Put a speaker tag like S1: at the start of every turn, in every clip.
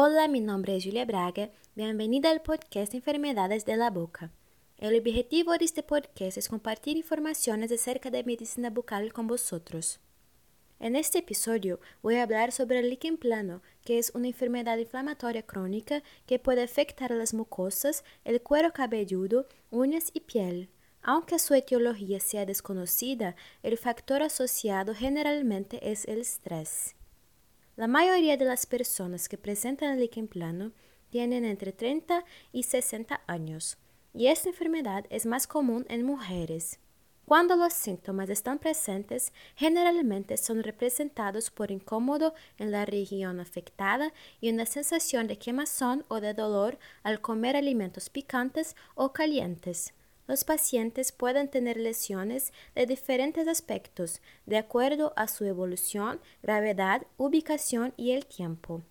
S1: Hola, mi nombre es Julia Braga. Bienvenida al podcast Enfermedades de la Boca. El objetivo de este podcast es compartir informaciones acerca de medicina bucal con vosotros. En este episodio voy a hablar sobre el líquen plano, que es una enfermedad inflamatoria crónica que puede afectar las mucosas, el cuero cabelludo, uñas y piel. Aunque su etiología sea desconocida, el factor asociado generalmente es el estrés. La mayoría de las personas que presentan el líquen plano tienen entre 30 y 60 años, y esta enfermedad es más común en mujeres. Cuando los síntomas están presentes, generalmente son representados por incómodo en la región afectada y una sensación de quemazón o de dolor al comer alimentos picantes o calientes. Los pacientes pueden tener lesiones de diferentes aspectos, de acuerdo a su evolución, gravedad, ubicación y el tiempo.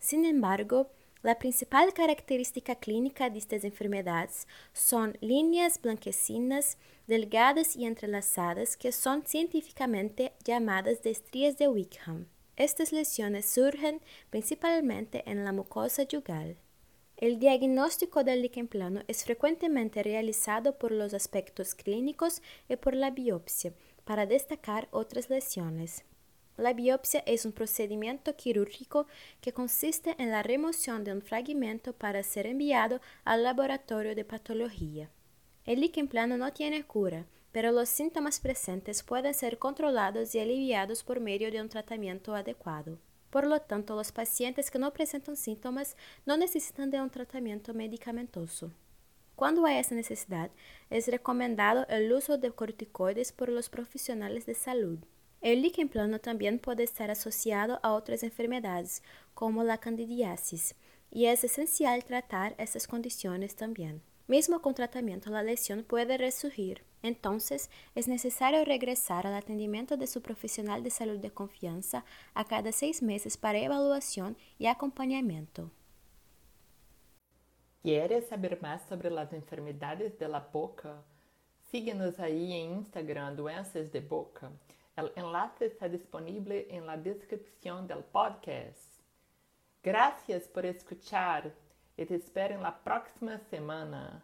S1: Sin embargo, la principal característica clínica de estas enfermedades son líneas blanquecinas, delgadas y entrelazadas que son científicamente llamadas de estrías de Wickham. Estas lesiones surgen principalmente en la mucosa yugal. El diagnóstico del líquen plano es frecuentemente realizado por los aspectos clínicos y por la biopsia, para destacar otras lesiones. La biopsia es un procedimiento quirúrgico que consiste en la remoción de un fragmento para ser enviado al laboratorio de patología. El líquen plano no tiene cura, pero los síntomas presentes pueden ser controlados y aliviados por medio de un tratamiento adecuado. Por lo tanto, los pacientes que no presentan síntomas no necesitan de un tratamiento medicamentoso. Cuando hay esa necesidad, es recomendado el uso de corticoides por los profesionales de salud. El líquen plano también puede estar asociado a otras enfermedades, como la candidiasis, y es esencial tratar estas condiciones también. Mismo con tratamiento, la lesión puede resurgir. Entonces, es necesario regresar al atendimiento de su profesional de salud de confianza a cada seis meses para evaluación y acompañamiento.
S2: ¿Quieres saber más sobre las enfermedades de la boca? Síguenos ahí en Instagram Doenças de Boca. El enlace está disponible en la descripción podcast. Gracias por escuchar e te espero na próxima semana.